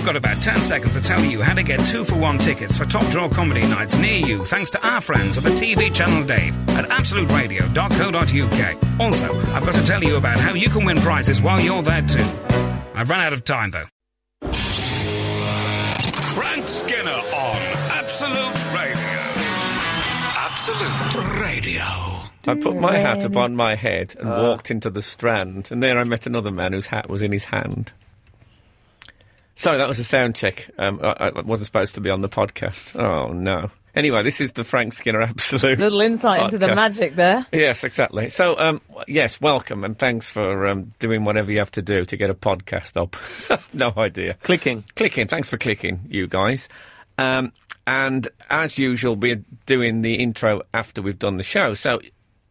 I've got about 10 seconds to tell you how to get two for one tickets for top draw comedy nights near you thanks to our friends at the TV channel Dave at absoluteradio.co.uk. Also, I've got to tell you about how you can win prizes while you're there too. I've run out of time though. Frank Skinner on Absolute Radio. Absolute Radio. I put my hat upon my head and walked into the Strand, and there I met another man whose hat was in his hand. Sorry, that was a sound check. Um, I, I wasn't supposed to be on the podcast. Oh no. Anyway, this is the Frank Skinner Absolute. Little insight into the magic there. Yes, exactly. So, um, yes, welcome and thanks for um, doing whatever you have to do to get a podcast up. no idea. Clicking. Clicking. Thanks for clicking, you guys. Um, and as usual, we're doing the intro after we've done the show. So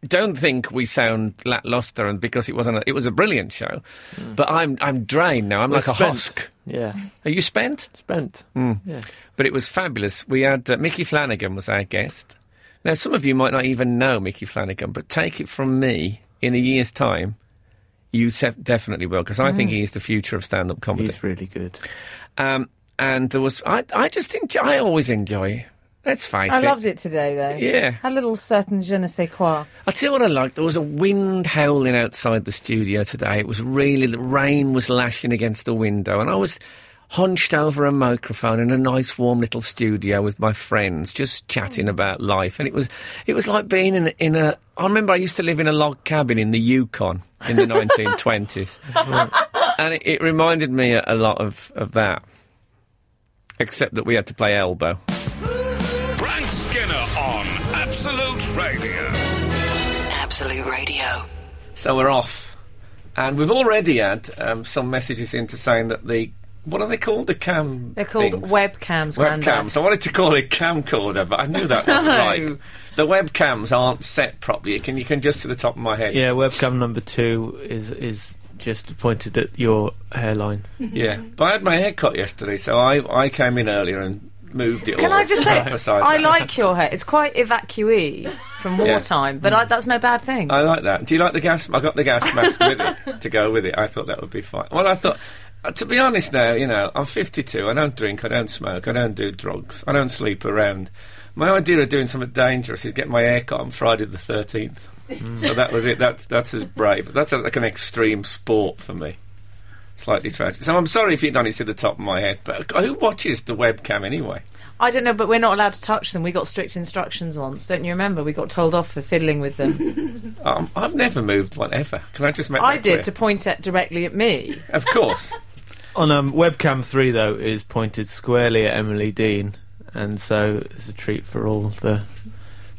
don't think we sound lackluster, and because it wasn't, a, it was a brilliant show. But I'm I'm drained now. I'm like a spent. husk. Yeah. Are you spent? Spent. Hmm. Yeah. But it was fabulous. We had uh, Micky Flanagan was our guest. Now, some of you might not even know Micky Flanagan, but take it from me, in a year's time, you se- definitely will, because I think he is the future of stand-up comedy. He's really good. Um, and there was, I, I just enjoy, I always enjoy. Let's face I it. loved it today, though. Yeah. A little certain je ne sais quoi. I'll tell you what I liked. There was a wind howling outside the studio today. It was really, the rain was lashing against the window, and I was hunched over a microphone in a nice warm little studio with my friends, just chatting hmm. about life. And it was, it was like being in, in a, I remember I used to live in a log cabin in the Yukon in the 1920s. And it, it reminded me a, a lot of, of that. Except that we had to play elbow. Absolute Radio. So we're off. And we've already had um, some messages into saying that the. What are they called? The cam. They're called things? webcams, Grandad. Webcams. I wanted to call it camcorder, but I knew that wasn't No. right. The webcams aren't set properly. You can you can just to the top of my head. Yeah, webcam number two is is just pointed at your hairline. Yeah. But I had my hair cut yesterday, so I, I came in earlier and moved it. All. Can all I just say, I that. like your hair. It's quite evacuee from Yeah. wartime, but I, that's no bad thing. I like that. Do you like the gas? I got the gas mask with it to go with it. I thought that would be fine. Well, I thought, uh, to be honest now, you know, I'm 52. I don't drink. I don't smoke. I don't do drugs. I don't sleep around. My idea of doing something dangerous is getting my hair cut on Friday the 13th. so that was it. That's that's as brave. That's like an extreme sport for me. Slightly tragic. So I'm sorry if you don't see the top of my head, but who watches the webcam anyway? I don't know, but we're not allowed to touch them. We got strict instructions once, don't you remember? We got told off for fiddling with them. Um, I've never moved one ever. Can I just make I that clear? did to point it directly at me. Of course. On um, webcam three though is pointed squarely at Emily Dean, and so it's a treat for all the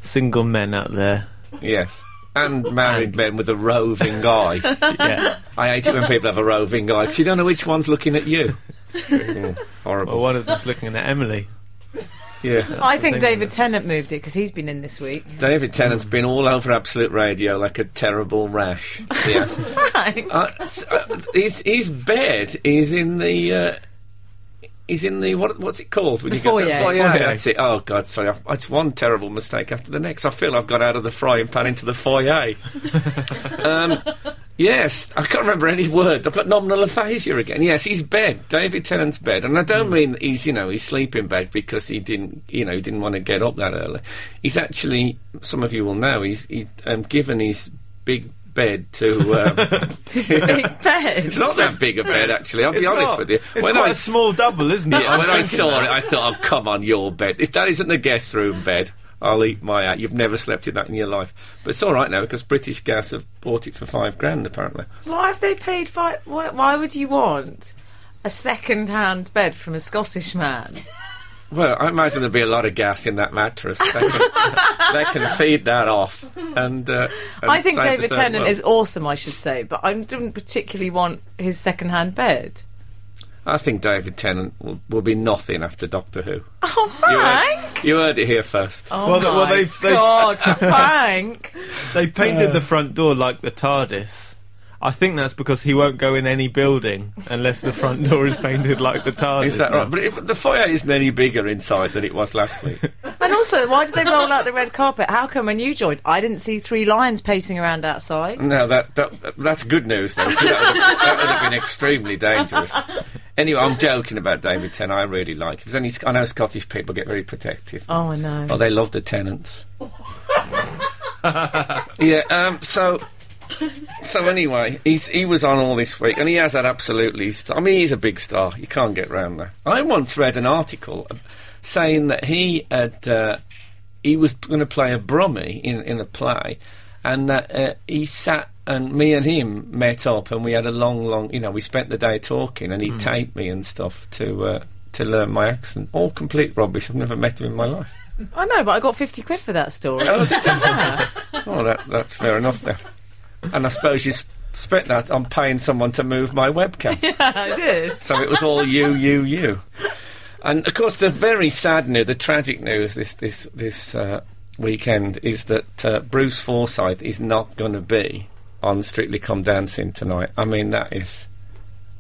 single men out there. Yes. And married men with a roving eye. yeah. I hate it when people have a roving eye because you don't know which one's looking at you. Mm, horrible. Well, one of them's looking at Emily. yeah. I think David Tennant moved it because he's been in this week. David Tennant's been all over Absolute Radio like a terrible rash. Yes. Right. uh, s- uh, his, his bed is in the. Uh, He's in the what? What's it called when The you get foyer. the foyer? Foyer. That's it. Oh God, sorry. I've, it's one terrible mistake after the next. I feel I've got out of the frying pan into the foyer. um, yes, I can't remember any word. I've got nominal aphasia again. Yes, his bed, David Tennant's bed, and I don't Hmm. mean he's you know he's sleeping bed because he didn't you know he didn't want to get up that early. He's actually some of you will know he's he's um, given his big bed to. Um, Big bed. it's not that big a bed actually. I'll be It's honest not. with you. It's When quite I a s- small double, isn't it? yeah, I'm when I saw that. it, I thought, oh, come on, your bed. If that isn't the guest room bed, I'll eat my hat. You've never slept in that in your life. But it's all right now because British Gas have bought it for five grand, apparently. Why have they paid five? Why, why would you want a second-hand bed from a Scottish man? Well, I imagine there'll be a lot of gas in that mattress. They can, they can feed that off. And, uh, and I think David Tennant world. is awesome, I should say, but I didn't particularly want his second-hand bed. I think David Tennant will, will be nothing after Doctor Who. Oh, You Frank! heard, you heard it here first. Oh Well, the- well, my they- they- God, Frank! They painted the front door like the TARDIS. I think that's because he won't go in any building unless the front door is painted like the TARDIS. Is that right? But it, the foyer isn't any bigger inside than it was last week. And also, why did they roll out the red carpet? How come when you joined, I didn't see three lions pacing around outside? No, that, that that's good news though. 'cause that, would have, that would have been extremely dangerous. Anyway, I'm joking about David Tennant. I really like it. There's only, I know Scottish people get very protective. Oh, I know. Oh, they love the tenants. yeah. Um. So. So anyway, he's he was on all this week, and he has that absolutely. St- I mean, he's a big star. You can't get round that. I once read an article uh, saying that he had uh, he was going to play a Brummie in in a play, and that uh, he sat and me and him met up, and we had a long, long. You know, we spent the day talking, and he taped me and stuff to uh, to learn my accent. All complete rubbish. I've never met him in my life. I know, but I got 50 quid for that story. Oh, did you? oh, that, that's fair enough then. And I suppose you spent that on paying someone to move my webcam. Yeah, I did. So it was all you, you, you. And of course, the very sad news, the tragic news this this this uh, weekend is that uh, Bruce Forsyth is not going to be on Strictly Come Dancing tonight. I mean, that is.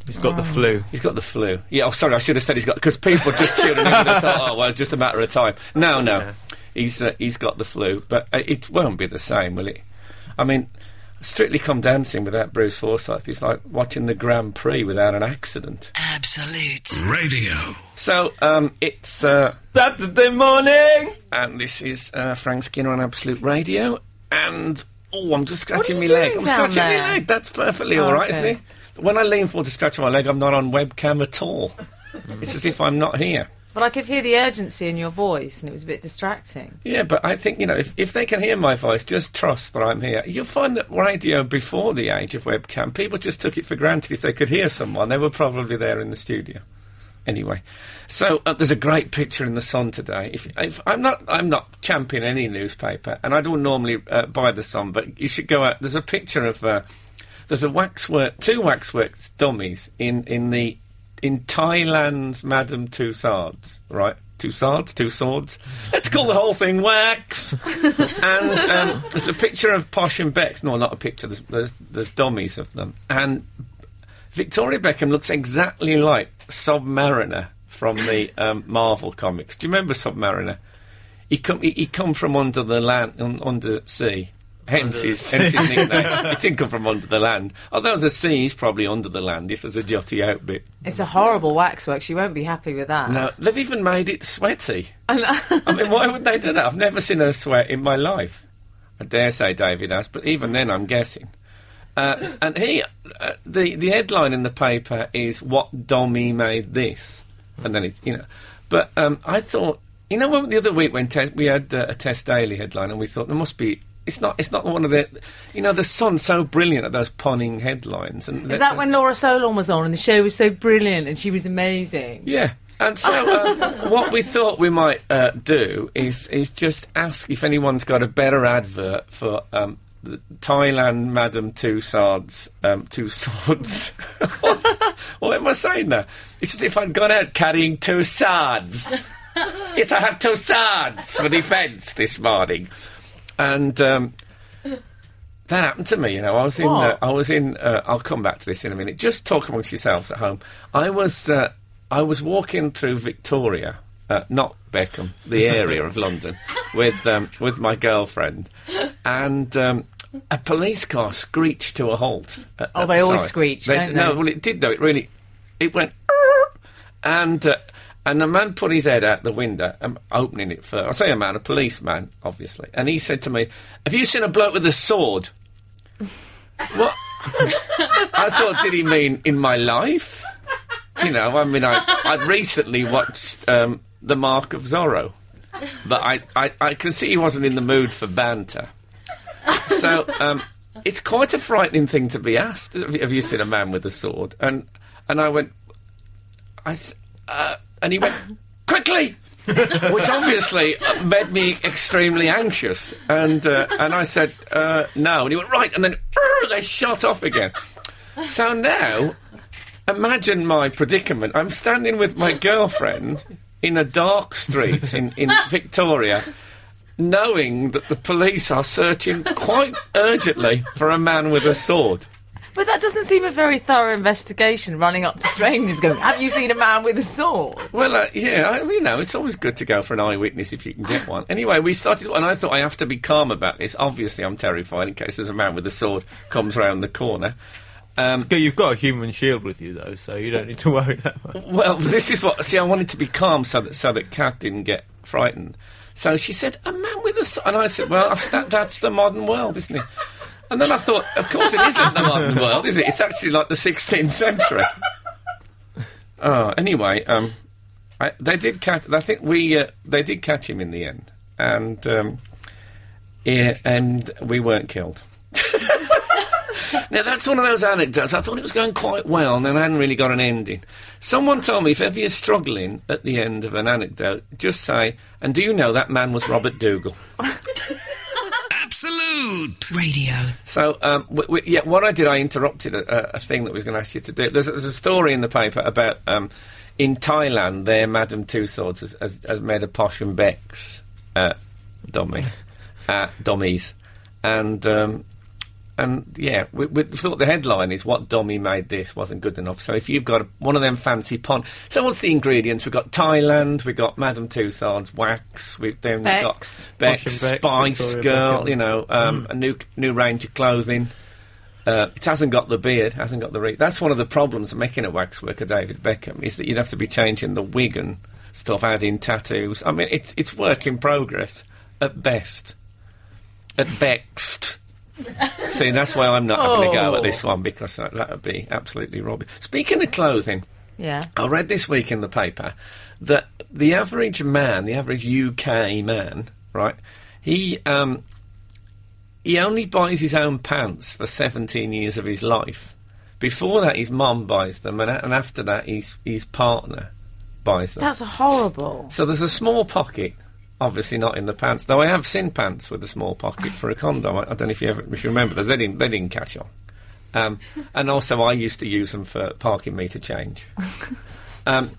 He's got the flu. He's got the flu. Yeah, oh, sorry, I should have said he's got because people just tuning in. They thought, oh, well, it's just a matter of time. No, no, Yeah. he's uh, he's got the flu, but uh, it won't be the same, will it? I mean, Strictly Come Dancing without Bruce Forsyth is like watching the Grand Prix without an accident. Absolute. Radio. So um, it's uh, Saturday morning. and this is uh, Frank Skinner on Absolute Radio, and oh, I'm just scratching my leg. I'm scratching there? my leg. That's perfectly Oh, all right, isn't it? When I lean forward to scratch my leg, I'm not on webcam at all. it's as if I'm not here. But I could hear the urgency in your voice, and it was a bit distracting. Yeah, but I think, you know, if, if they can hear my voice, just trust that I'm here. You'll find that radio before the age of webcam, people just took it for granted if they could hear someone. They were probably there in the studio. Anyway, so uh, there's a great picture in the Sun today. If, if I'm not, I'm not championing any newspaper, and I don't normally uh, buy the Sun, but you should go out. There's a picture of uh, there's a waxwork, two waxworks dummies in in the in Thailand's Madame Tussauds, right? Two swords, two swords. Let's call the whole thing wax. and um, there's a picture of Posh and Bex. No, not a picture. There's, there's there's dummies of them. And Victoria Beckham looks exactly like Submariner from the um, Marvel comics. Do you remember Submariner? He come he, he come from under the land, un, under sea. Hence his, hence his nickname. he didn't come from under the land. Although the sea, he's probably under the land if there's a jutty out bit. It's a horrible waxwork. She won't be happy with that. No, they've even made it sweaty. I know. I mean, why would they do that? I've never seen her sweat in my life. I dare say David has, but even then, I'm guessing. Uh, and he, uh, the the headline in the paper is "What Dommy made this," and then it's you know. But um, I thought, you know, when, the other week when te- we had uh, a Test Daily headline, and we thought there must be. It's not. It's not one of the. You know, the Sun's so brilliant at those punning headlines. And Is that when Laura Solon was on and the show was so brilliant and she was amazing? Yeah. And so, um, what we thought we might uh, do is is just ask if anyone's got a better advert for um, Thailand Madam Two Swords, um, Two Swords. what am I saying there? It's as if I'd gone out carrying two swords. yes, I have two swords for defence this morning, and. Um, that happened to me, you know. I was in. Uh, I was in. Uh, I'll come back to this in a minute. Just talk amongst yourselves at home. I was. Uh, I was walking through Victoria, uh, not Beckham, the area of London, with um, with my girlfriend, and um, a police car screeched to a halt. at- Oh, they the always screech, They d- they? No, well, it did though. It really, it went, and uh, and the man put his head out the window, um, opening it first. I say a man, a policeman, obviously, and he said to me, "Have you seen a bloke with a sword?" what? I thought, did he mean in my life? You know, I mean, I I recently watched um, The Mark of Zorro, but I, I I can see he wasn't in the mood for banter. So um, it's quite a frightening thing to be asked. Have you, seen a man with a sword? And and I went, I uh, and he went quickly, which obviously made me extremely anxious. And uh, and I said uh, no, and he went right, and then they shot off again. So now, imagine my predicament. I'm standing with my girlfriend in a dark street in, in Victoria, knowing that the police are searching quite urgently for a man with a sword. But that doesn't seem a very thorough investigation, running up to strangers going, Have you seen a man with a sword? Well, uh, yeah, I, you know, it's always good to go for an eyewitness if you can get one. Anyway, we started, and I thought I have to be calm about this. Obviously, I'm terrified in case there's a man with a sword comes round the corner. Um, Good, You've got a human shield with you though, so you don't need to worry that much. Well, this is what. See, I wanted to be calm so that so that Kat didn't get frightened. So she said, "A man with a," sword," and I said, "Well, I said, that, that's the modern world, isn't it?" And then I thought, of course, it isn't the modern world, is it? It's actually like the 16th century. Oh, anyway, um, I, they did catch. I think we uh, they did catch him in the end, and um, yeah, and we weren't killed. Now that's one of those anecdotes. I thought it was going quite well, and then I hadn't really got an ending. Someone told me if ever you're struggling at the end of an anecdote, just say, "And do you know that man was Robert Dougal?" Radio. So, um, w- w- yeah, what I did, I interrupted a, a, thing that was going to ask you to do. There's, a- there's a story in the paper about um, in Thailand, their Madame Two Swords has, has, has made a posh and Beck's uh, dummy, uh, dummies, and um, and yeah, we, we thought the headline is what dummy made this wasn't good enough. So if you've got a, one of them fancy pond, so what's the ingredients? We've got Thailand, we've got Madame Tussauds wax, we've then Beck's. we've got Beck's, Posh and Beck's, Spice Victoria Girl, Beckham. you know, um, a new new range of clothing. Uh, it hasn't got the beard, hasn't got the re- That's one of the problems of making a waxworker, David Beckham, is that you'd have to be changing the wig and stuff, adding tattoos. I mean, it's it's work in progress at best. At best. See, that's why I'm not having a go at Oh. this one because that, that would be absolutely rubbish. Speaking of clothing, Yeah. I read this week in the paper that the average man, the average UK man, right, he um, he only buys his own pants for 17 years of his life. Before that, his mum buys them, and, and after that, his his partner buys them. That's horrible. So there's a small pocket, obviously not in the pants. Though I have seen pants with a small pocket for a condom. I, I don't know if you ever, if you remember those. They didn't they didn't catch on. Um, and also, I used to use them for parking meter change. um,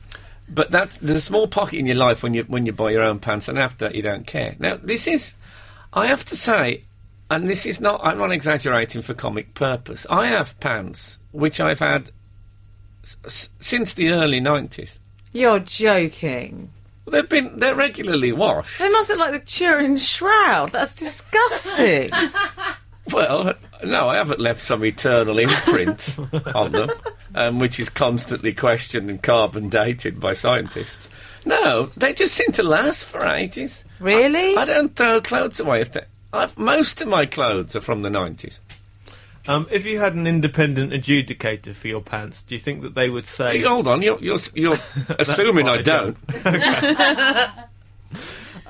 but that there's a small pocket in your life when you when you buy your own pants, and after that, you don't care. Now this is, I have to say, and this is not. I'm not exaggerating for comic purpose. I have pants which I've had s- since the early '90s. You're joking. They've been they're regularly washed. They must look like the Turin Shroud. That's disgusting. Well, no, I haven't left some eternal imprint on them, um, which is constantly questioned and carbon dated by scientists. No, they just seem to last for ages. really? I don't throw clothes away. If they, I've, most of my clothes are from the nineties. Um, if you had an independent adjudicator for your pants, do you think that they would say? Hey, hold on, you're you're, you're assuming I I don't.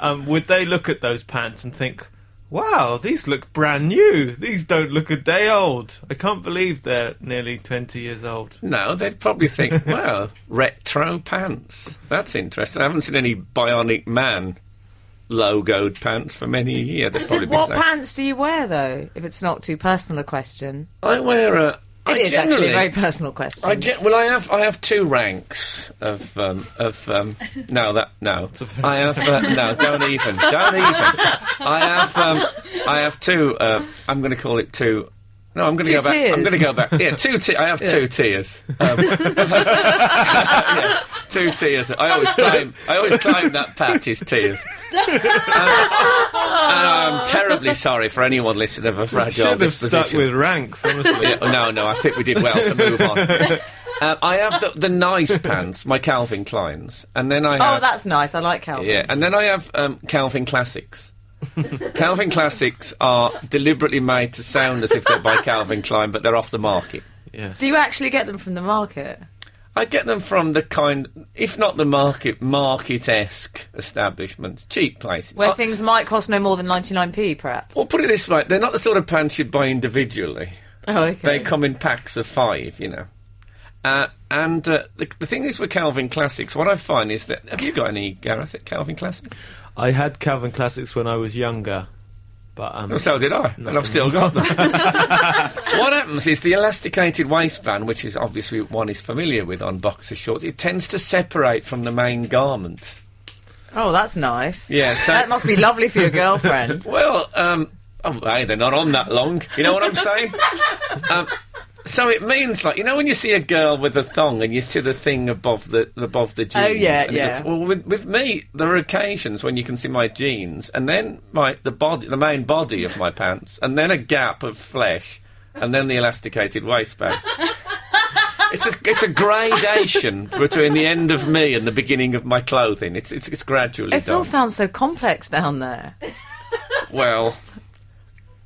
Um, would they look at those pants and think, "Wow, these look brand new. These don't look a day old. I can't believe they're nearly twenty years old." No, they'd probably think, "Wow, retro pants. That's interesting. I haven't seen any Bionic Man logoed pants for many a year. They'd probably be what saying. pants do you wear, though? If it's not too personal a question. I wear a. I It is actually a very personal question. I gen- well, I have I have two ranks of um, of um, no that no I have uh, no don't even don't even I have um, I have two uh, I'm going to call it two. No, I'm going to go back. I'm going to go back. Yeah, two. Te- I have two tears. Um, yeah, two tears. I always claim. I always claim that patch is tears. Um, and I'm terribly sorry for anyone listening of a fragile Should have disposition. stuck with ranks, honestly. Yeah, no, no, I think we did well to move on. Um, I have the, the nice pants, my Calvin Kleins, and then I oh, have that's nice. I like Calvin. yeah, and then I have um, Calvin Classics. Calvin Classics are deliberately made to sound as if they're by Calvin Klein, but they're off the market. yeah. Do you actually get them from the market? I get them from the kind, if not the market, market-esque establishments, cheap places. Where Uh, things might cost no more than 99p, perhaps? well, put it this way: they're not the sort of pants you'd buy individually. oh, okay. They come in packs of five, you know. Uh, and uh, the, the thing is with Calvin Classics, what I find is that have you got any Gareth at Calvin Classic? I had Calvin Classics when I was younger, but um, Well, so did I, and I've still got them. what happens is the elasticated waistband, which is obviously one is familiar with on boxer shorts, it tends to separate from the main garment. oh, that's nice. Yeah, so That must be lovely for your girlfriend. Well, um, oh, hey, they're not on that long. You know what I'm saying? um, so it means like you know when you see a girl with a thong and you see the thing above the above the oh, jeans. Oh, yeah, and yeah. looks- well, with, with me, there are occasions when you can see my jeans and then my the body, the main body of my pants, and then a gap of flesh and then the elasticated waistband. It's a, it's a gradation between the end of me and the beginning of my clothing. It's it's, it's gradually It all sounds so complex down there. Well,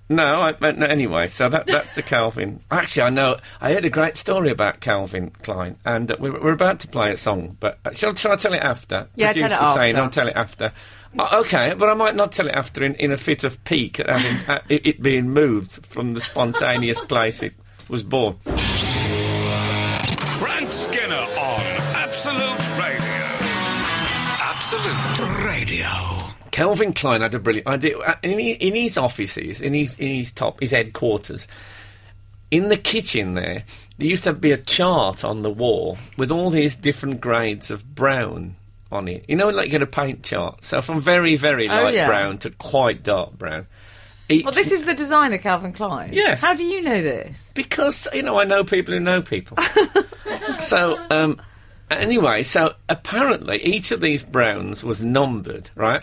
no, I, but no, anyway. So that that's the Calvin. Actually, I know I heard a great story about Calvin Klein, and uh, we're, we're about to play a song. But uh, shall, shall I tell it after? Yeah, tell it Producer's saying after. I'll tell it after. Uh, okay, but I might not tell it after in, in a fit of pique at having uh, it, it being moved from the spontaneous place it was born. Calvin Klein had a brilliant idea Uh, in, in his offices, in his in his top, his headquarters. In the kitchen there, there used to be a chart on the wall with all these different grades of brown on it. You know, like you get a paint chart. So from very very Oh, light yeah. brown to quite dark brown. Each, Well, this is the designer, Calvin Klein. Yes. How do you know this? because you know I know people who know people. so um, anyway, so apparently each of these browns was numbered, right?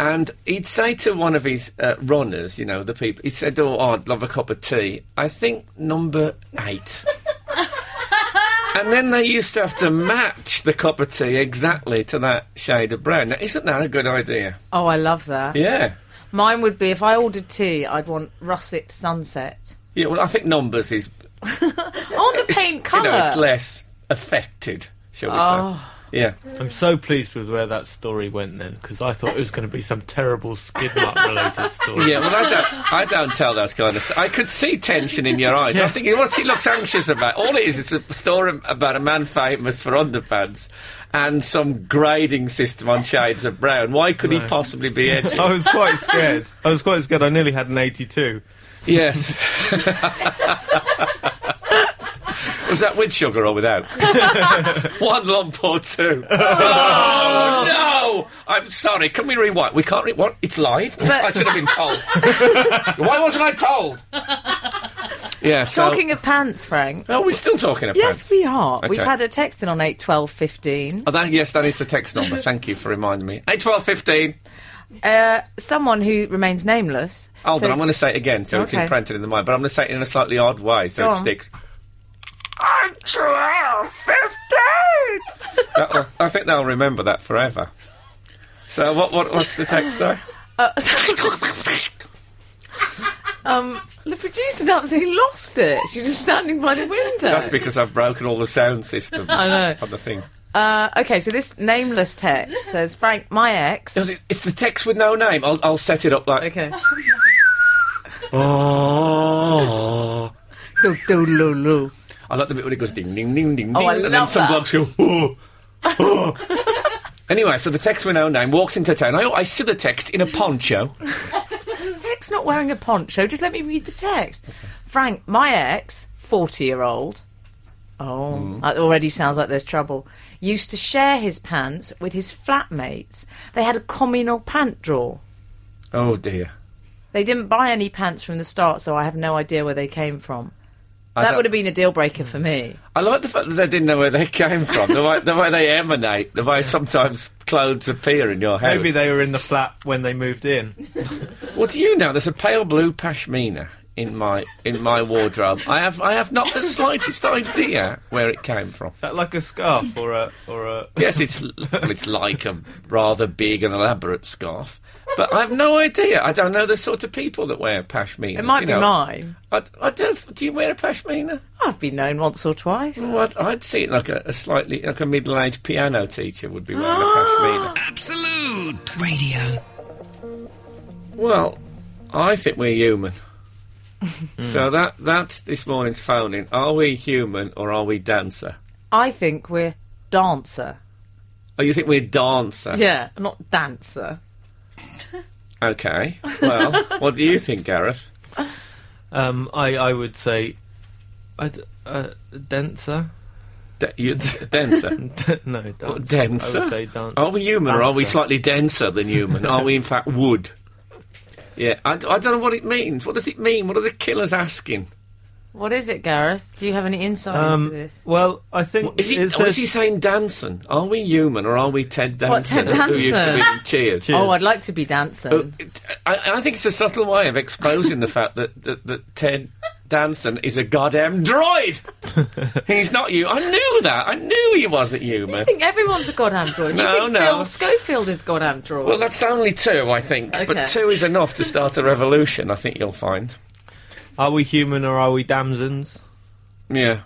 And he'd say to one of his uh, runners, you know, the people, he said, "Oh, I'd love a cup of tea." I think number eight. and then they used to have to match the cup of tea exactly to that shade of brown. Now, isn't that a good idea? Oh, I love that. Yeah. Mine would be if I ordered tea, I'd want russet sunset. Yeah, well, I think numbers is want the paint you colour. know, it's less affected, shall we Oh. say? Yeah. I'm so pleased with where that story went then, because I thought it was going to be some terrible Skidmark related story. Yeah, well, I don't, I don't tell those kind of. I could see tension in your eyes. I'm thinking, what's he looks anxious about? All it is, it's a story about a man famous for underpants and some grading system on shades of brown. Why could he possibly be edgy? I was quite scared. I was quite scared. I nearly had an 82. Yes. Was that with sugar or without? One lump or two. Oh, no! I'm sorry. Can we rewind? We can't. Re- what? It's live. I should have been told. Why wasn't I told? Yeah. So. Talking of pants, Frank. Oh, we're still talking about. Yes, we are. We've had a text in on eight twelve fifteen. Oh, that, yes, that is the text number. Thank you for reminding me. Eight twelve fifteen. Uh, someone who remains nameless. Hold on, I'm going to say it again so it's imprinted in the mind, but I'm going to say it in a slightly odd way so Go it on. I'm 12, 15! I think they'll remember that forever. So, what, what what's the text say? Um, the producer's absolutely lost it. She's just standing by the window. That's because I've broken all the sound systems I know. on the thing. Uh, okay, so this nameless text says, Frank, my ex. It's the text with no name. I'll, I'll set it up like. Okay. Oh. Do, do, lu, lu. I like the bit when it goes ding, ding, ding, ding, Oh, ding, I and then some that. blokes go, oh, oh. anyway, so the text with no name walks into town. I, I see the text in a poncho. Ex not wearing a poncho. Just let me read the text. Frank, my ex, 40 year old. Oh, Mm. that already sounds like there's trouble. Used to share his pants with his flatmates. They had a communal pant drawer. Oh dear. They didn't buy any pants from the start, so I have no idea where they came from. I that would have been a deal breaker for me. I like the fact that they didn't know where they came from, the way, the way they emanate, the way sometimes clothes appear in your house. Maybe they were in the flat when they moved in. What do you know? There's a pale blue pashmina in my in my wardrobe. I have I have not the slightest idea where it came from. Is that like a scarf or a or a? Yes, it's well, it's like a rather big and elaborate scarf, but I have no idea. I don't know the sort of people that wear pashmina. It might you be know. mine. I, I don't. Do you wear a pashmina? I've been known once or twice. Well, I'd, I'd see it like a, a slightly like a middle-aged piano teacher would be wearing a pashmina. Ah! Absolute. Radio. Well, I think we're human. so that that's this morning's phoning. Are we human or are we dancer? I think we're dancer. Oh, you think we're dancer? Yeah, not dancer. Okay. Well, what do you think, Gareth? Um, I I would say, I d- uh, dancer. D- you, dancer. no, dancer. What, denser? I would say. Are we human or are we Dancer. slightly denser than human? Are we in fact wood? Yeah, I, d- I don't know what it means. What does it mean? What are the killers asking? What is it, Gareth? Do you have any insight Um, into this? well, I think Is he, it says- is he saying dancing? Are we human or are we Ted Danson? What, Danson, Ted who used to be Danson? in Cheers? Cheers. Oh, I'd like to be dancing. Oh, it- I, I think it's a subtle way of exposing the fact that, that, that Ted Danson is a goddamn droid. He's not you. I knew that. I knew he wasn't human. I think everyone's a goddamn droid. No, you think no. Phil Schofield is goddamn droid. Well, that's only two, I think. Okay. But two is enough to start a revolution. I think you'll find. Are we human or are we damsons? Yeah.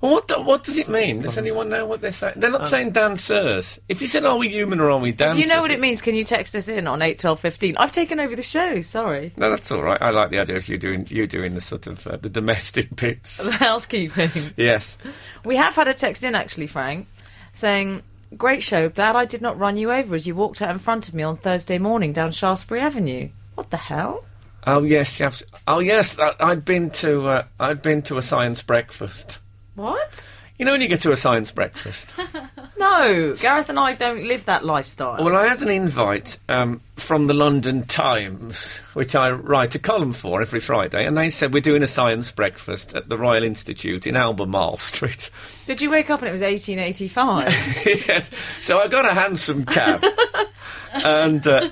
Well, what do, what does it mean? Does anyone know what they're saying? They're not saying dancers. If you said, "Are we human or are we dancers?" if you know what it means, can you text us in on eight twelve fifteen? I've taken over the show. Sorry, No, that's all right. I like the idea of you doing you doing the sort of uh, the domestic bits. the housekeeping. yes. We have had a text in actually, Frank, saying, "Great show. Glad I did not run you over as you walked out in front of me on Thursday morning down Shaftesbury Avenue. What the hell? Oh yes. yes. Oh yes. I, I'd been to uh, I'd been to a science breakfast. What? You know when you get to a science breakfast. No, Gareth and I don't live that lifestyle. Well, I had an invite um, from the London Times, which I write a column for every Friday, and they said we're doing a science breakfast at the Royal Institute in Albemarle Street. Did you wake up and it was 1885? yes. So I got a hansom cab, and uh,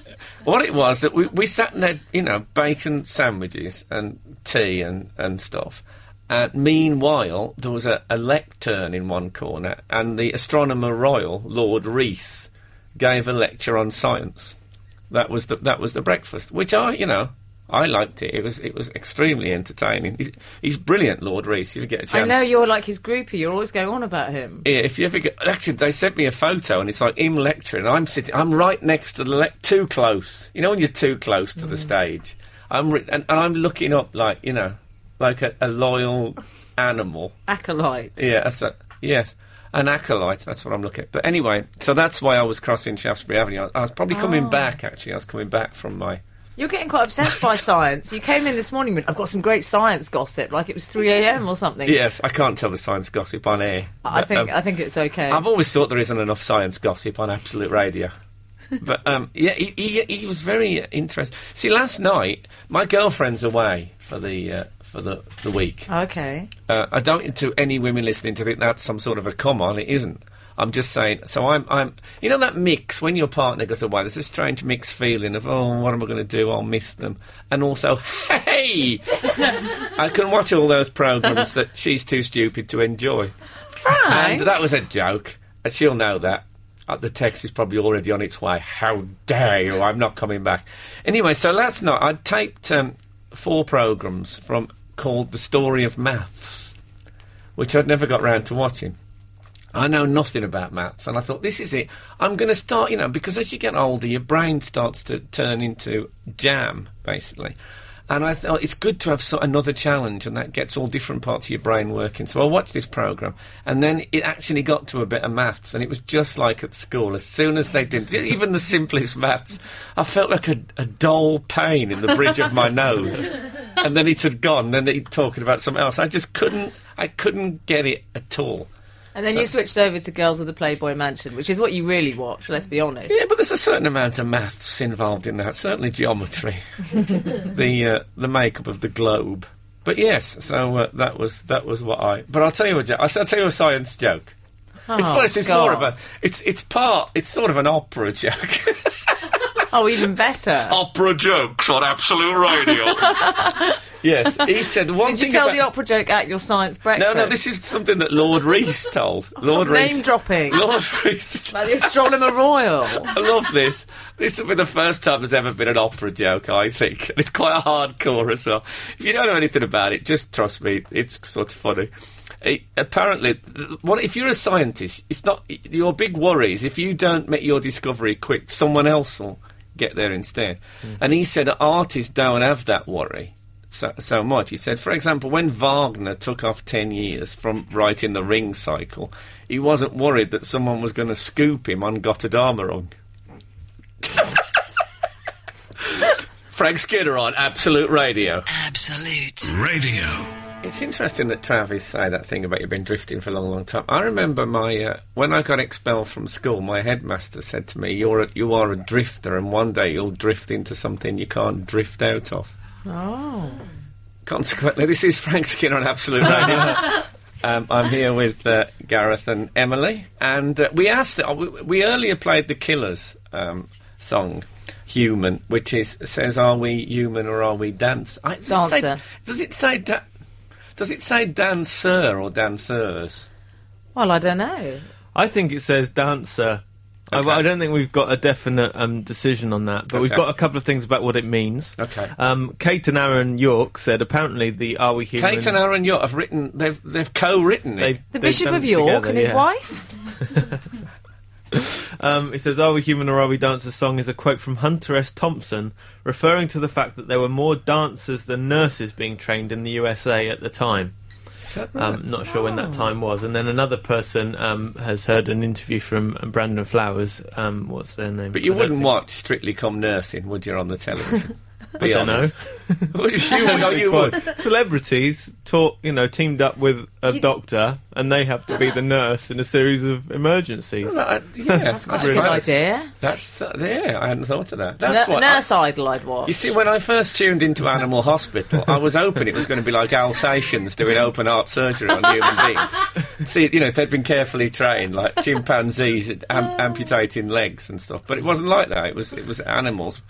what it was that we, we sat and had you know bacon sandwiches and tea and and stuff. And meanwhile, there was a, a lectern in one corner, and the astronomer royal, Lord Rees, gave a lecture on science. That was the that was the breakfast, which I you know I liked it. It was it was extremely entertaining. He's, he's brilliant, Lord Rees. If you get a chance, I know you're like his groupie. You're always going on about him. yeah, if you ever get, actually, they sent me a photo, and it's like him lecturing. I'm sitting, I'm right next to the le- too close. You know when you're too close to the Mm. stage. I'm re- and, and I'm looking up like you know, like a, a loyal animal. Acolyte. Yeah, that's a, yes, an acolyte. That's what I'm looking at. But anyway, so that's why I was crossing Shaftesbury Avenue. I, I was probably coming Oh. back. Actually, I was coming back from my. You're getting quite obsessed by science. You came in this morning with, I've got some great science gossip, like it was 3 a.m. or something. Yes, I can't tell the science gossip on air. I but, think um, I think it's okay. I've always thought there isn't enough science gossip on Absolute Radio. but um, yeah, he, he, he was very uh, interested. See, last night my girlfriend's away for the uh, for the, the week. okay. Uh, I don't to any women listening to think that's some sort of a come on. It isn't. I'm just saying. So I'm I'm you know that mix when your partner goes away. There's a strange mixed feeling of oh, what am I going to do? I'll miss them, and also hey, I can watch all those programs that she's too stupid to enjoy. Frank. And that was a joke. And she'll know that. Uh, the text is probably already on its way. How dare you? I'm not coming back. Anyway, so last night I taped um, four programmes from called The Story of Maths, which I'd never got round to watching. I know nothing about maths, and I thought this is it. I'm going to start, you know, because as you get older, your brain starts to turn into jam, basically. And I thought it's good to have so- another challenge, and that gets all different parts of your brain working. So I watched this program, and then it actually got to a bit of maths, and it was just like at school. As soon as they did, even the simplest maths, I felt like a, a dull pain in the bridge of my nose. And then it had gone. Then he'd talking about something else. I just couldn't. I couldn't get it at all. And then So- you switched over to Girls of the Playboy Mansion, which is what you really watch, let's be honest. Yeah, but there's a certain amount of maths involved in that. Certainly geometry, the uh, the makeup of the globe. But yes, so uh, that was that was what I. But I'll tell you a joke. I'll tell you a science joke. it's, Oh, well, it's just more of a. It's it's part. It's sort of an opera joke. Oh, even better. opera jokes on Absolute Radio. yes, he said one Did you thing tell about- the opera joke at your science breakfast? No, no, this is something that Lord Rees told. Lord Rees. Name dropping. Lord Rees. About the Astronomer Royal. I love this. This will be the first time there's ever been an opera joke, I think. And it's quite a hardcore as well. If you don't know anything about it, just trust me, it's sort of funny. Eh, apparently, what if you're a scientist? It's not your big worry is if you don't make your discovery quick, someone else will get there instead. Mm-hmm. And he said artists don't have that worry so, so much. He said, for example, when Wagner took off 10 years from writing the Ring cycle, he wasn't worried that someone was going to scoop him on Gotterdammerung. Frank Skinner on Absolute Radio. Absolute. Radio. It's interesting that Travis say that thing about you've been drifting for a long, long time. I remember my uh, when I got expelled from school, my headmaster said to me, "You're a, you are a drifter, and one day you'll drift into something you can't drift out of." Oh. Consequently, this is Frank Skinner on Absolute Radio. um, I'm here with uh, Gareth and Emily, and uh, we asked. Uh, we, we earlier played the Killers um, song, "Human," which is says, "Are we human or are we dance?" I, does it say- does it say da- Does it say dancer or dancers? Well, I don't know. I think it says dancer. I- Okay. I, don't think we've got a definite um, decision on that, but we've got a couple of things about what it means. Okay. Um, Kate and Aaron York said apparently the Are We Human? Kate and Aaron York have written. They've they've co-written it. They've, The they've Bishop of York together, and his yeah. wife. Um, it says, Are We Human or Are We Dancers song is a quote from Hunter S. Thompson, referring to the fact that there were more dancers than nurses being trained in the USA at the time. Is that right? Um, not sure when that time was. And then another person um, has heard an interview from Brandon Flowers. Um, what's their name? but you wouldn't think- watch Strictly Come Nursing, would you, on the television? I Be don't know. honest. You, no, you would. Celebrities taught, you know, teamed up with a You- doctor, and they have to be the nurse in a series of emergencies. Well, that- yeah, That's quite a good great. idea. That's uh, yeah. I hadn't thought of that. That's N- what. I- Nurse Idol, I'd watch. you see, when I first tuned into Animal Hospital, I was hoping it was going to be like Alsatians doing open heart surgery on human beings. See, you know, if they'd been carefully trained, like chimpanzees am- amputating legs and stuff. But it wasn't like that. It was it was animals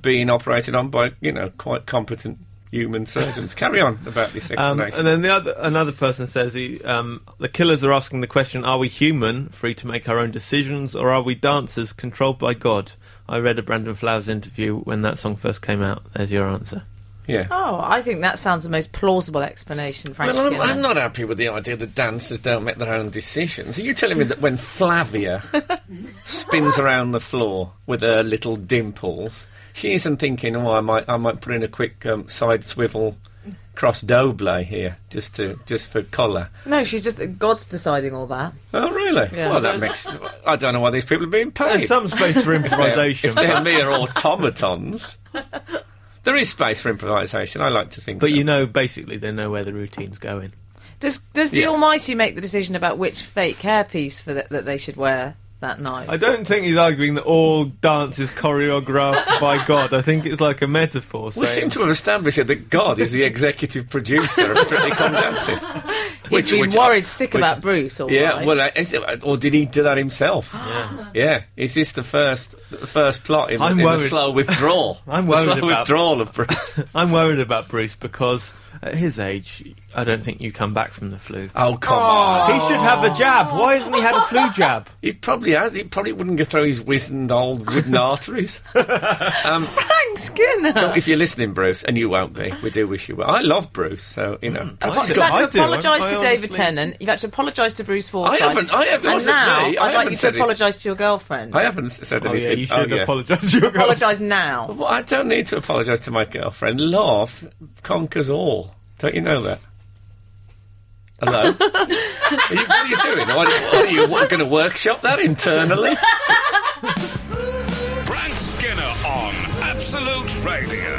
being operated on by you know quite competent human surgeons. Carry on about this Um, explanation. and then the other another person says he, um, the killers are asking the question: Are we human, free to make our own decisions, or are we dancers controlled by God? I read a Brandon Flowers interview when that song first came out. There's your answer. yeah. Oh, I think that sounds the most plausible explanation, Frank Well, I'm, I'm not happy with the idea that dancers don't make their own decisions. Are you telling me that when Flavia spins around the floor with her little dimples, she isn't thinking, "Oh, I might, I might put in a quick um, side swivel cross doble here, just to, just for colour." No, she's just God's deciding all that. Oh, really? Yeah. Well, that makes. I don't know why these people are being paid. There's some space for improvisation, if they're mere automatons, there is space for improvisation. I like to think. but so. you know, basically, they know where the routine's going. Does Does the Yeah. Almighty make the decision about which fake hairpiece for that that they should wear that night? I don't think he's arguing that all dance is choreographed by God. I think it's like a metaphor. We saying- seem to have established that God is the executive producer of Strictly Come Dancing. He's been worried sick which- about Bruce. All Yeah, right. well, uh, is it, or did he do that himself? Yeah. Yeah, is this the first the first plot in, the- I'm in the worried. slow withdrawal? I'm worried the slow about- withdrawal of Bruce. I'm worried about Bruce because at his age, I don't think you come back from the flu. Oh come on! He should have a jab. Why hasn't he had a flu jab? He probably has. He probably wouldn't go through his wizened old wooden arteries. Um, Frank Skinner. So if you're listening, Bruce, and you won't be, we do wish you well. I love Bruce, so you know. Hmm. I He's do. You've got- had to apologise to David Tennant. You've had to apologise to Bruce Forsyth. haven't- I haven't- it And now me. I I'd like haven't you to said it. apologise to your girlfriend. I haven't said Oh anything. yeah, you should oh, yeah. apologise to your girlfriend. apologise now. Well, I don't need to apologise to my girlfriend. Love conquers all. Don't you know that? Hello? are, you, what are you doing? What, what are you going to workshop that internally? Frank Skinner on Absolute Radio.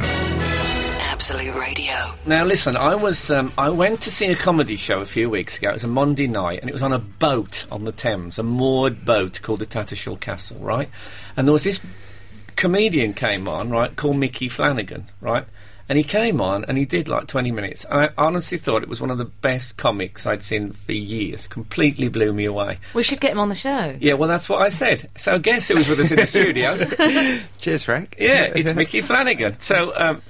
Absolute Radio. Now, listen, I was um, I went to see a comedy show a few weeks ago. It was a Monday night, and it was on a boat on the Thames, a moored boat called the Tattershall Castle, right? And there was this comedian came on, right, called Micky Flanagan, right? And he came on and he did like 20 minutes. And I honestly thought it was one of the best comics I'd seen for years. Completely blew me away. We should get him on the show. Yeah, well, that's what I said. So guess who was with us in the studio? Cheers, Frank. Yeah, it's Micky Flanagan. So, um,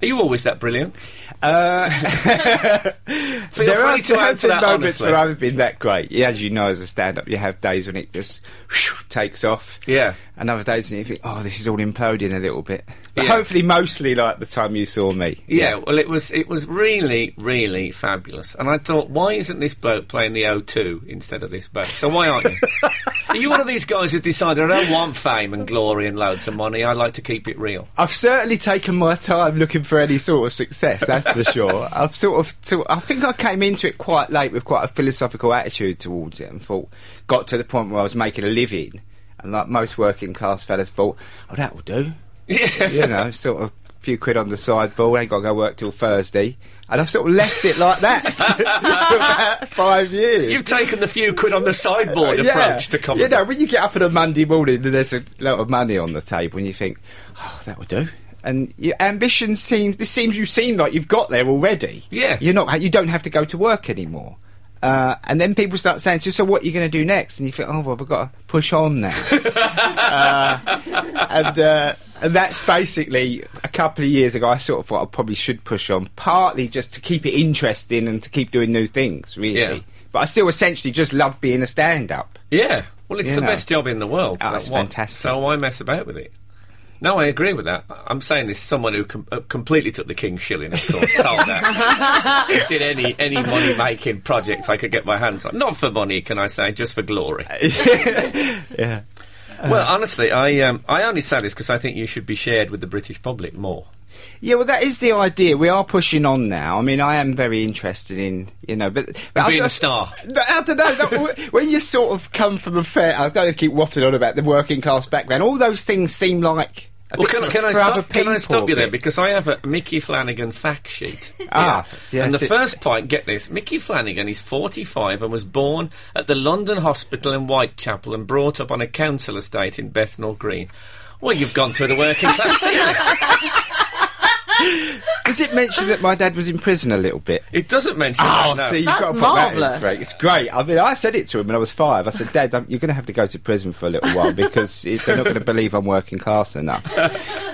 are you always that brilliant? Uh, Feel there free are to answer certain that moments honestly. when I haven't been that great. Yeah, as you know, as a stand-up, you have days when it just whew, takes off. Yeah. And other days when you think, oh, this is all imploding a little bit. But Yeah. hopefully, mostly like the time you saw me. Yeah, well, it was it was really really fabulous, and I thought, why isn't this bloke playing the O2 instead of this bloke? So why aren't you? Are you one of these guys who decided I don't want fame and glory and loads of money? I like to keep it real. I've certainly taken my time looking for any sort of success. That's for sure. I've sort of, sort- I think I came into it quite late with quite a philosophical attitude towards it, and thought, got to the point where I was making a living, and like most working class fellas, thought, oh, that will do. Yeah. you know, sort of a few quid on the sideboard, ain't got to go work till Thursday. And I've sort of left it like that for about five years. You've taken the few quid on the sideboard approach to comedy. You know, when you get up on a Monday morning and there's a lot of money on the table and you think, oh, that will do. And your ambition seems, this seems you seem like you've got there already. Yeah. You're not, you don't have to go to work anymore. Uh, and then people start saying to you, so what are you going to do next? And you think, oh, well, we've got to push on now. uh, and, uh, and that's basically a couple of years ago. I sort of thought I probably should push on, partly just to keep it interesting and to keep doing new things, really. Yeah. But I still essentially just love being a stand-up. Yeah. Well, it's You the know. best job in the world. Oh, so it's fantastic. So why mess about with it? No, I agree with that. I'm saying this someone who com- uh, completely took the king's shilling, of course, sold that. did any any money making project I could get my hands on. Not for money, can I say, just for glory. Yeah. well, honestly, I um, I only say this because I think you should be shared with the British public more. Yeah, well, that is the idea. We are pushing on now. I mean, I am very interested in, you know, but, but being a star. But I don't know. that- when you sort of come from a fair, I'm going to keep waffling on about the working class background. All those things seem like. Well, can, I- can I stop? Can I stop you there because I have a Micky Flanagan fact sheet. Ah, yes, and the first point, get this: Micky Flanagan is 45 and was born at the London Hospital in Whitechapel and brought up on a council estate in Bethnal Green. Well, you've gone to the working class. Does it mention that my dad was in prison a little bit? It doesn't mention Oh, that. No. see, you've That's got to put that in, marvellous. Frank. It's great. I mean, I said it to him when I was five. I said, Dad, um, you're going to have to go to prison for a little while because they're not going to believe I'm working class enough.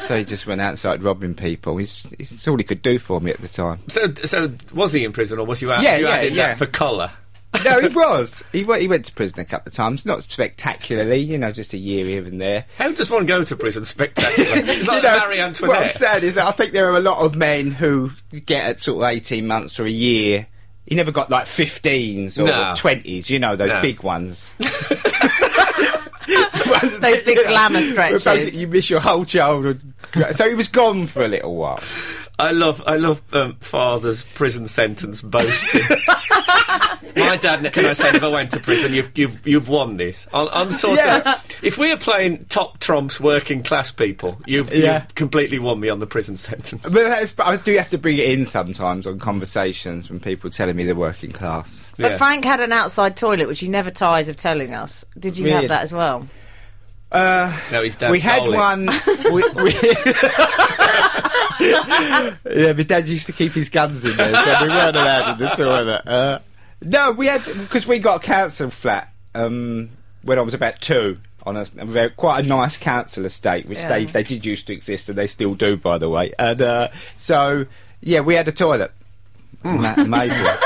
so he just went outside robbing people. He's, it's all he could do for me at the time. So, so was he in prison or was you out? Yeah, you yeah, added yeah. that for colour. No, he was. He, wa- he went to prison a couple of times. Not spectacularly, you know, just a year here and there. How does one go to prison spectacularly? It's like You know, Marie What I'm saying is that I think there are a lot of men who get at sort of 18 months or a year. He never got like 15s or No. 20s, you know, those No. big ones. Those big glamour stretches. You miss your whole childhood. So he was gone for a little while. I love, I love um, father's prison sentence boasting. My dad, can I say, never went to prison. You've, you've, you've won this. On, on sort Yeah. of, if we are playing top trumps, working class people, you've, Yeah. you've completely won me on the prison sentence. But, that's, but I do have to bring it in sometimes on conversations when people are telling me they're working class. But Yeah. Frank had an outside toilet, which he never tires of telling us. Did you Really? have that as well? Uh, No, his dad we had it. one. we, we yeah, my dad used to keep his guns in there, so we weren't allowed in the toilet. Uh, no, we had because we got a council flat um, when I was about two on a, a very, quite a nice council estate, which they, Yeah. they did used to exist and they still do, by the way. And uh, so, yeah, we had a toilet. Ma- Amazing.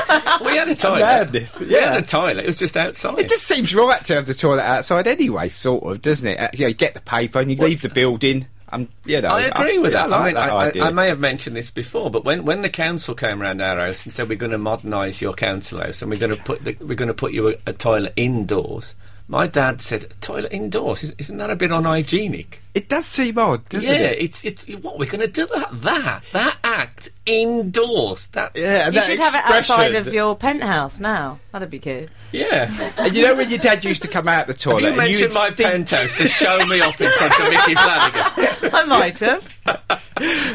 We had a toilet. mad, this, We yeah. had a toilet. It was just outside. It just seems right to have the toilet outside anyway, sort of, doesn't it? Uh, you, know, you get the paper and you leave the building. Um, you know, I agree with yeah, that. I, I like that I, idea. I, I may have mentioned this before, but when, when the council came around our house and said we're going to modernise your council house and we're going to put the, we're going to put you a, a toilet indoors, my dad said, "Toilet indoors? Is, isn't that a bit unhygienic?" It does seem odd, doesn't it? yeah, it? it's it's what we're going to do that that that act indoors. That Yeah, and You that should have it outside of your penthouse now. That'd be good. yeah. And you know when your dad used to come out the Have toilet? you and mentioned my penthouse to show me off in front of Micky Flanagan? I might have.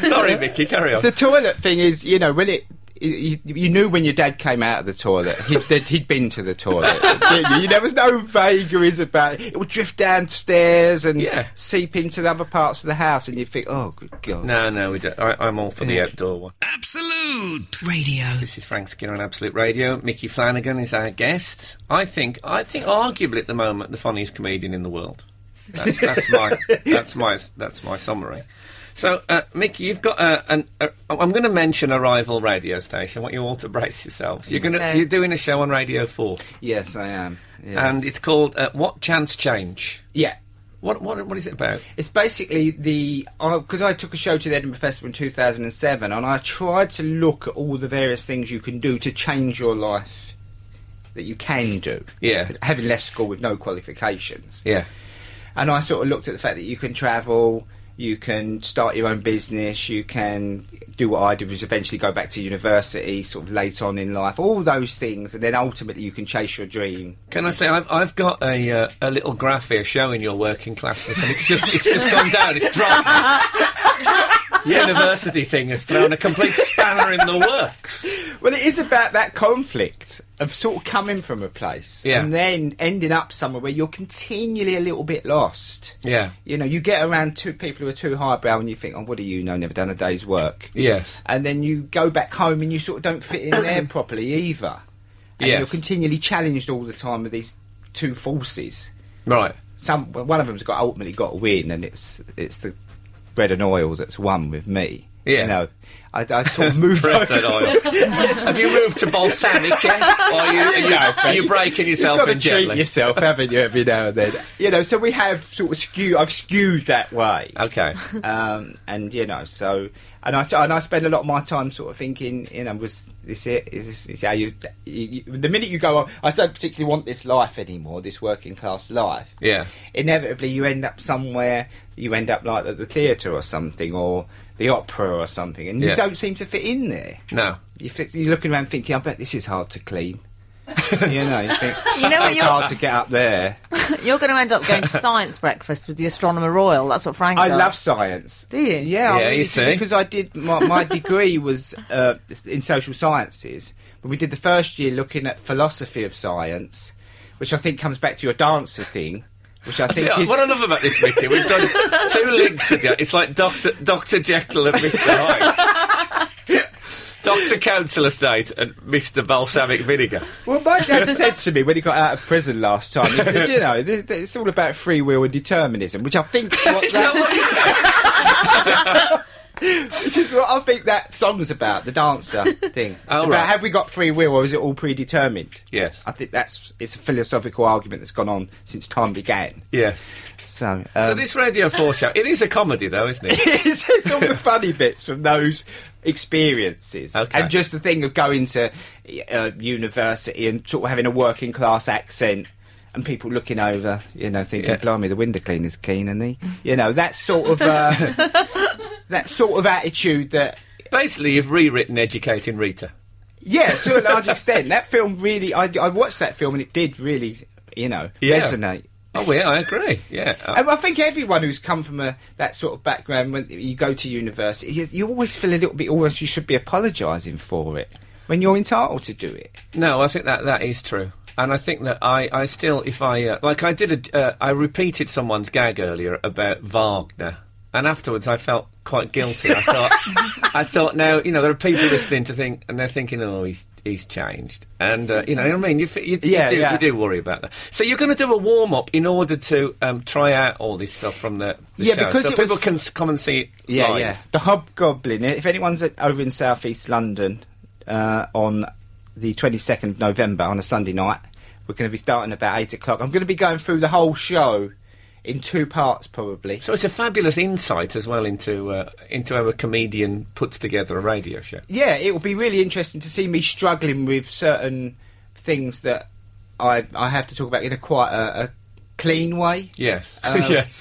Sorry, Micky, carry on. The toilet thing is, you know, when it. You, you knew when your dad came out of the toilet, he'd, that he'd been to the toilet. didn't you? There was no vagaries about it. It would drift downstairs and Yeah. seep into the other parts of the house, and you'd think, oh, good God. no, no, we don't. I, I'm all for the outdoor one. Absolute. Radio. This is Frank Skinner on Absolute Radio. Micky Flanagan is our guest. I think, I think, arguably at the moment, the funniest comedian in the world. That's, that's my, that's my, that's my summary. So, uh, Micky, you've got a, an. A, I'm going to mention a rival radio station. I want you all to brace yourselves. You're going to, Okay. you're doing a show on Radio Four, Yes, I am. Yes. and it's called uh, "What Chance Change." yeah. What, what, what is it about? It's basically the because I took a show to the Edinburgh Festival in 2007, and I tried to look at all the various things you can do to change your life that you can do. Yeah. having left school with no qualifications, Yeah, and I sort of looked at the fact that you can travel, you can start your own business, you can do what I did, was eventually go back to university, sort of late on in life, all those things, and then ultimately you can chase your dream. Can I say I've I've got a uh, a little graph here showing your working classness, and it's just it's just gone down. It's dropped. the university thing has thrown a complete spanner in the works. Well, it is about that conflict of sort of coming from a place Yeah. and then ending up somewhere where you're continually a little bit lost. Yeah. You know, you get around two people who are too highbrow and you think, oh, what do you know? Never done a day's work. Yes. And then you go back home and you sort of don't fit in there properly either. And Yes. you're continually challenged all the time with these two forces. Right. Some one of them's got ultimately got to win, and it's it's the bread and oil that's one with me. Yeah. No. I, I sort of moved Bread over. oil. Have you moved to balsamic yet? Or are you, are you, No, are you breaking yourself You've got in to treat gently? yourself, haven't you, every now and then? You know, so we have sort of skewed. I've skewed that way. Okay. um, and you know, so and I and I spend a lot of my time sort of thinking, you know, was this it? Is this how you, you, you? The minute you go on, I don't particularly want this life anymore, this working class life. Yeah. Inevitably, you end up somewhere. You end up like at the theatre or something, or the opera or something, and Yeah. you don't seem to fit in there. No. You fi- you're looking around thinking, I bet this is hard to clean. you know, you think You know what it's you're- hard to get up there. You're going to end up going to science breakfast with the astronomer royal. That's what Frank I does. love science. Do you? Yeah, I Yeah, you see. because I did my, my degree was uh, in social sciences, but we did the first year looking at philosophy of science, which I think comes back to your dancer thing, which I See, think is what I love about this, Micky, we've done two links with you. It's like Doctor Doctor Jekyll and Mister Hyde. Doctor Council Estate and Mister Balsamic Vinegar. Well, my dad said to me when he got out of prison last time, he said, you know, th- th- it's all about free will and determinism, which I think what Is that that, what you which is what I think that song's about, the dancer thing. It's Oh, about right. have we got free will or is it all predetermined? Yes. I think that's it's a philosophical argument that's gone on since time began. Yes. So, um, So this Radio 4 show, it is a comedy though, isn't it? it's, it's all the funny bits from those experiences, Okay. and just the thing of going to uh, university and sort of having a working class accent. And people looking over, you know, thinking, Yeah. "Blimey, the window cleaner's keen, and he, you know, that sort of uh, that sort of attitude that Basically, you've rewritten Educating Rita. Yeah, to a large extent. That film really, I, I watched that film and it did really, you know, Yeah. resonate. Oh, yeah, I agree. Yeah. And I think everyone who's come from a, that sort of background, when you go to university, you, you always feel a little bit almost you should be apologising for it when you're entitled to do it. No, I think that that is true, and I think that I, I still, if I uh, like, I did a, uh, I repeated someone's gag earlier about Wagner, and afterwards I felt quite guilty. I thought, I thought, now you know there are people listening to think, and they're thinking, oh, he's he's changed, and uh, you know what I mean. You, you, you Yeah, do, yeah. you do worry about that. So you're going to do a warm up in order to um, try out all this stuff from the, the Yeah, show, because so it was- people can s- come and see it Yeah, live. yeah. The Hobgoblin. If anyone's at, over in Southeast London uh, on the 22nd of November on a Sunday night, we're going to be starting about 8 o'clock. I'm going to be going through the whole show in two parts, probably. So it's a fabulous insight as well into uh, into how a comedian puts together a radio show. yeah, it will be really interesting to see me struggling with certain things that I I have to talk about in a quite a, a clean way. Yes. Um, yes.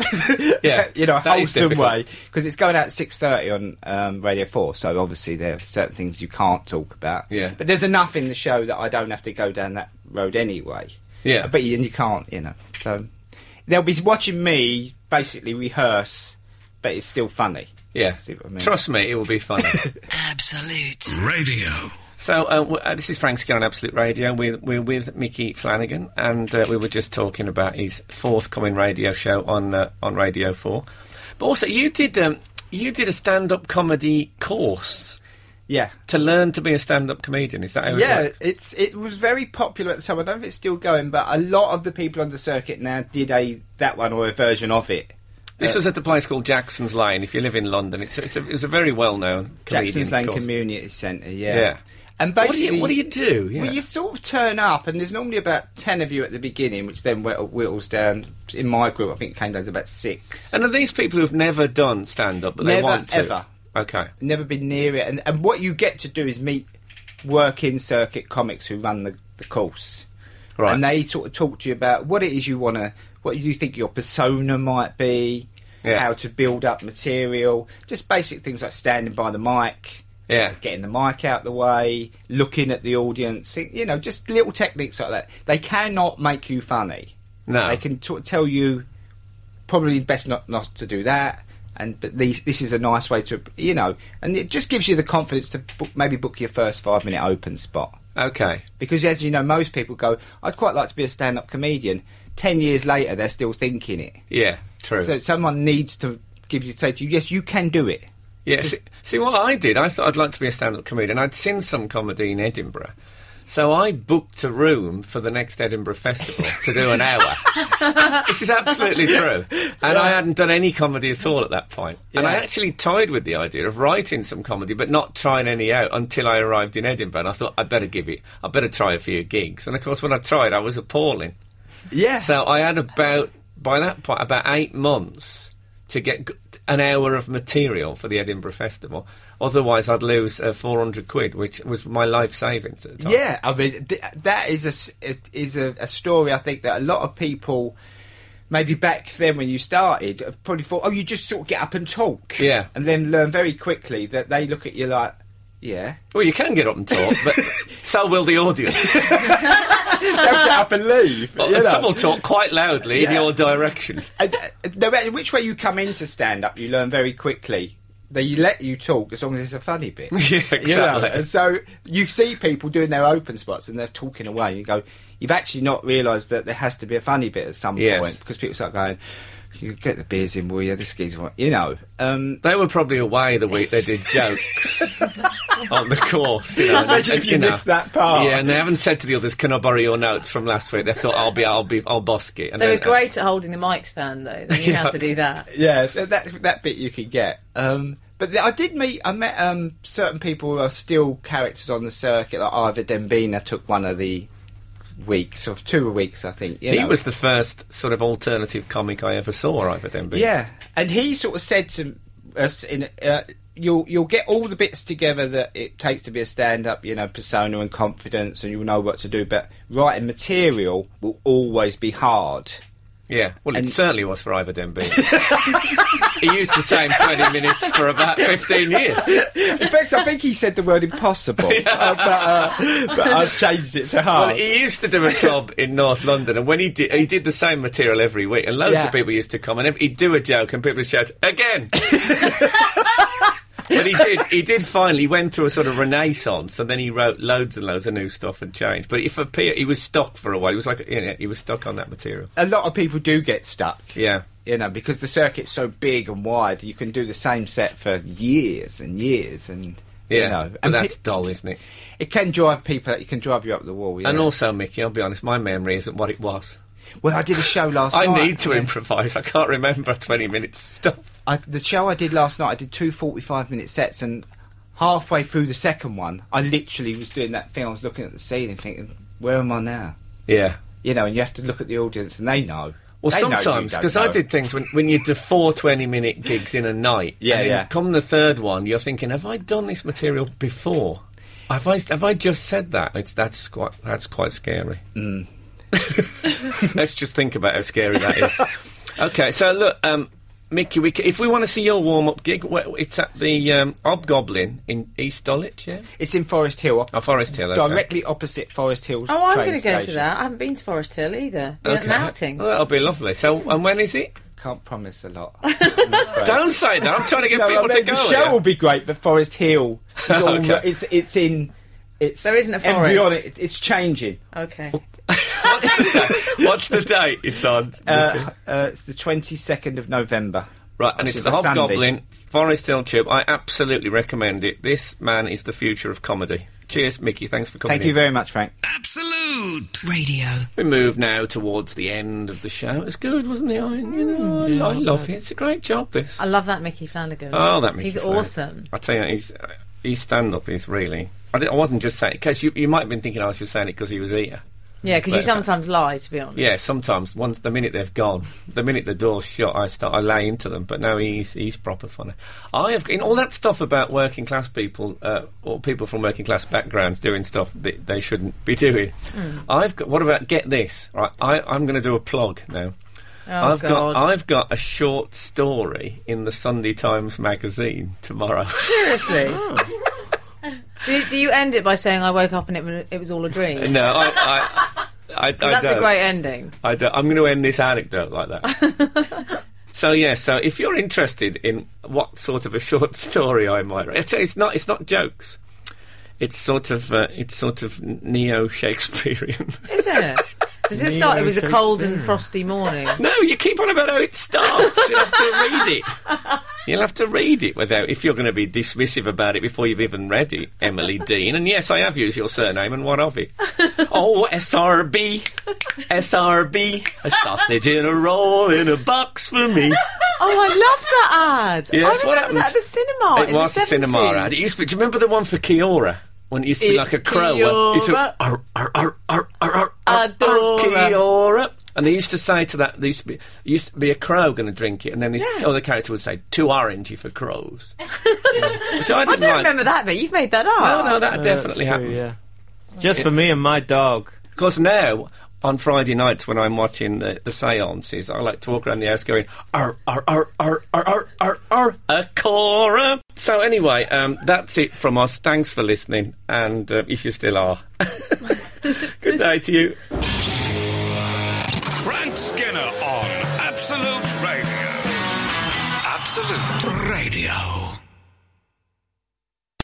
Yeah. you know, a that is wholesome way because it's going out at six thirty on um, Radio Four. So obviously there are certain things you can't talk about. Yeah. but there's enough in the show that I don't have to go down that road anyway. Yeah. but you, and you can't, you know. So they'll be watching me basically rehearse, but it's still funny. Yeah. I mean? Trust me, it will be funny. Absolute. Radio. So uh, w- uh, this is Frank Skinner on Absolute Radio. We're, we're with Micky Flanagan, and uh, we were just talking about his forthcoming radio show on uh, on Radio Four. But also, you did um, you did a stand up comedy course Yeah. to learn to be a stand up comedian. Is that how it Yeah, worked? it's it was very popular at the time. I don't know if it's still going, but a lot of the people on the circuit now did a that one or a version of it. This was at a place called Jackson's Lane. If you live in London, it's a, it's a, it's a very well known Jackson's Lane course. Community Centre, yeah. Yeah. And What do you what do you do? Yeah. Well, you sort of turn up, and there's normally about ten of you at the beginning, which then whittle- whittles down. In my group, I think it came down to about six. And are these people who've never done stand up, but they want to? ever. Okay. Never been near it, and, and what you get to do is meet working circuit comics who run the, the course, Right. and they sort of talk to you about what it is you want to, what you think your persona might be, Yeah. how to build up material, just basic things like standing by the mic, Yeah. getting the mic out the way, looking at the audience, you know, just little techniques like that. They cannot make you funny. No. They can t- tell you probably best not not to do that. And but these, this is a nice way to, you know, and it just gives you the confidence to book, maybe book your first five minute open spot. Okay. Because as you know, most people go, I'd quite like to be a stand up comedian. Ten years later, they're still thinking it. Yeah. True. So someone needs to give you say to you, yes, you can do it. Yeah. See, see what I did? I thought I'd like to be a stand-up comedian. I'd seen some comedy in Edinburgh, So I booked a room for the next Edinburgh Festival to do an hour. this is absolutely true. And I hadn't done any comedy at all at that point. And I actually toyed with the idea of writing some comedy, but not trying any out until I arrived in Edinburgh. And I thought, I'd better give it, I'd better try a few gigs. And of course, when I tried, I was appalling. Yeah. So I had about, by that point, about eight months to get an hour of material for the Edinburgh Festival. Otherwise, I'd lose uh, 400 quid, which was my life savings at the time. Yeah, I mean th- that is a is a, a story. I think that a lot of people, maybe back then when you started, probably thought, oh, you just sort of get up and talk, Yeah. and then learn very quickly that they look at you like, yeah, Well, you can get up and talk, but so will the audience. they'll get up and leave. you know. Some will talk quite loudly in your direction. Uh, no which way you come into stand up, you learn very quickly. They let you talk as long as it's a funny bit. Yeah, You know, exactly. And so you see people doing their open spots and they're talking away. You go, you've actually not realised that there has to be a funny bit at some Yes. point because people start going, you get the beers in, will you? This gee's what you know. Um, They were probably away the week they did jokes on the course. You know, Imagine and, if you missed that part. Yeah, and they haven't said to the others, "Can I borrow your notes from last week?" They thought, "I'll be, I'll be, I'll bosk it." And They were then, uh, great at holding the mic stand, though. They knew how to do that. yeah, that that bit you could get. Um, but I did meet, I met um, certain people who are still characters on the circuit. Like Ivor Dembina took one of the weeks, or two weeks, I think. you he know. was the first sort of alternative comic I ever saw. Ivor Dembina. Yeah, and he sort of said to us, "In uh, you'll you'll get all the bits together that it takes to be a stand-up, you know, persona and confidence, and you'll know what to do. But writing material will always be hard." Yeah. Well, it certainly was for Ivor Dembina. he used the same twenty minutes for about fifteen years. In fact, I think he said the word impossible, uh, but, uh, but I've changed it to Well, hard. he used to do a job in North London, and when he did, he did the same material every week, and loads Yeah. of people used to come, and he'd do a joke, and people would shout again. But he did, he did finally he went through a sort of renaissance, and then he wrote loads and loads of new stuff and changed. But if a peer, he was stuck for a while. He was like, you know, he was stuck on that material. a lot of people do get stuck. Yeah. You know, because the circuit's so big and wide, you can do the same set for years and years, and Yeah, you know, but and that's dull, isn't it? it can drive people. It can drive you up the wall. Yeah. And also, Micky, I'll be honest, my memory isn't what it was. well, I did a show last I night. need to improvise. I can't remember twenty minutes stuff. I, the show I did last night, I did two 45 minute sets, and halfway through the second one, I literally was doing that thing. I was looking at the ceiling, thinking, "Where am I now?" Yeah. You know, and you have to look at the audience, and they know. Well, They sometimes because I did things when when you do four 20 minute gigs in a night. Yeah, and yeah. Come the third one, you're thinking, have I done this material before? Have I have I just said that? It's that's quite that's quite scary. Mm. Let's just think about how scary that is. okay, so look, um, Micky, we c- if we want to see your warm up gig, wh- it's at the um, Hobgoblin in East Dulwich, yeah, It's in Forest Hill, oh, Forest Hill, okay. directly opposite Forest Hill. Oh, I'm going to go to that. I haven't been to Forest Hill either. Been at an outing. Well, that'll be lovely. So, and when is it? Can't promise a lot. I'm afraid. Don't say that. I'm trying to get No, people I to go. The show yeah. will be great, but Forest Hill, is all- Okay. it's it's in. It's There isn't a forest. embryonic. It's changing. Okay. What's the date? What's the date? It's on. Uh, uh, it's the twenty second of November. right, and it's the. Hobgoblin Forest Hill Tube. I absolutely recommend it. This man is the future of comedy. Cheers, Micky. Thanks for coming. Thank you in. very much, Frank. Absolute. Radio. We move now towards the end of the show. It was good, wasn't it? I, you know, I, I love it. It's a great job. This. I love that Micky Flanagan. Oh, that Micky He's Flanagan. awesome. I tell you, he's uh, his stand up is really. I, I wasn't just saying because you, you might have been thinking I was just saying it because he was here. Yeah, because you sometimes lie, to be honest. Yeah, sometimes once the minute they've gone, the minute the door's shut, I start I lay into them. But no, he's he's proper funny. I have in all that stuff about working class people uh, or people from working class backgrounds doing stuff that they shouldn't be doing. Hmm. I've got. What about get this? Right, I, I'm going to do a plug now. Oh, I've God. got I've got a short story in the Sunday Times magazine tomorrow. Seriously. do, do you end it by saying, I woke up and it, it was all a dream? no, I. I I, I That's don't. a great ending. I I'm going to end this anecdote like that. so yeah, so if you're interested in what sort of a short story I might write, it's, it's not it's not jokes. It's sort of uh, it's sort of neo Shakespearean. Is it? Does it start? It was a cold and frosty morning. no, you keep on about how it starts. you have to read it. You'll have to read it without, if you're going to be dismissive about it before you've even read it, Emily Dean. And yes, I have used your surname, and what of it? oh, SRB, SRB, a sausage in a roll in a box for me. Oh, I love that ad. Yes, I what remember that happened? at the cinema. It was the a cinema 70s. ad. It used to be, do you remember the one for Kia-Ora? When it used to be It's like a crow. uh, it used to- Kia-Ora. "Arr, arr, arr, arr, arr, arr, arr, Adora. Kia-Ora. And they used to say to that, there used to be, used to be a crow going to drink it, and then this Yeah. other character would say, too orangey for crows. Which I I didn't don't like. remember that bit. You've made that up. No, no, that Uh, definitely true, happened. Yeah. Just for me and my dog. Because now, on Friday nights when I'm watching the, the seances, I like to walk around the house going, ar, ar, ar, ar, ar, ar, ar, ar, a Cora. So anyway, um, that's it from us. Thanks for listening, and uh, if you still are. Good day to you.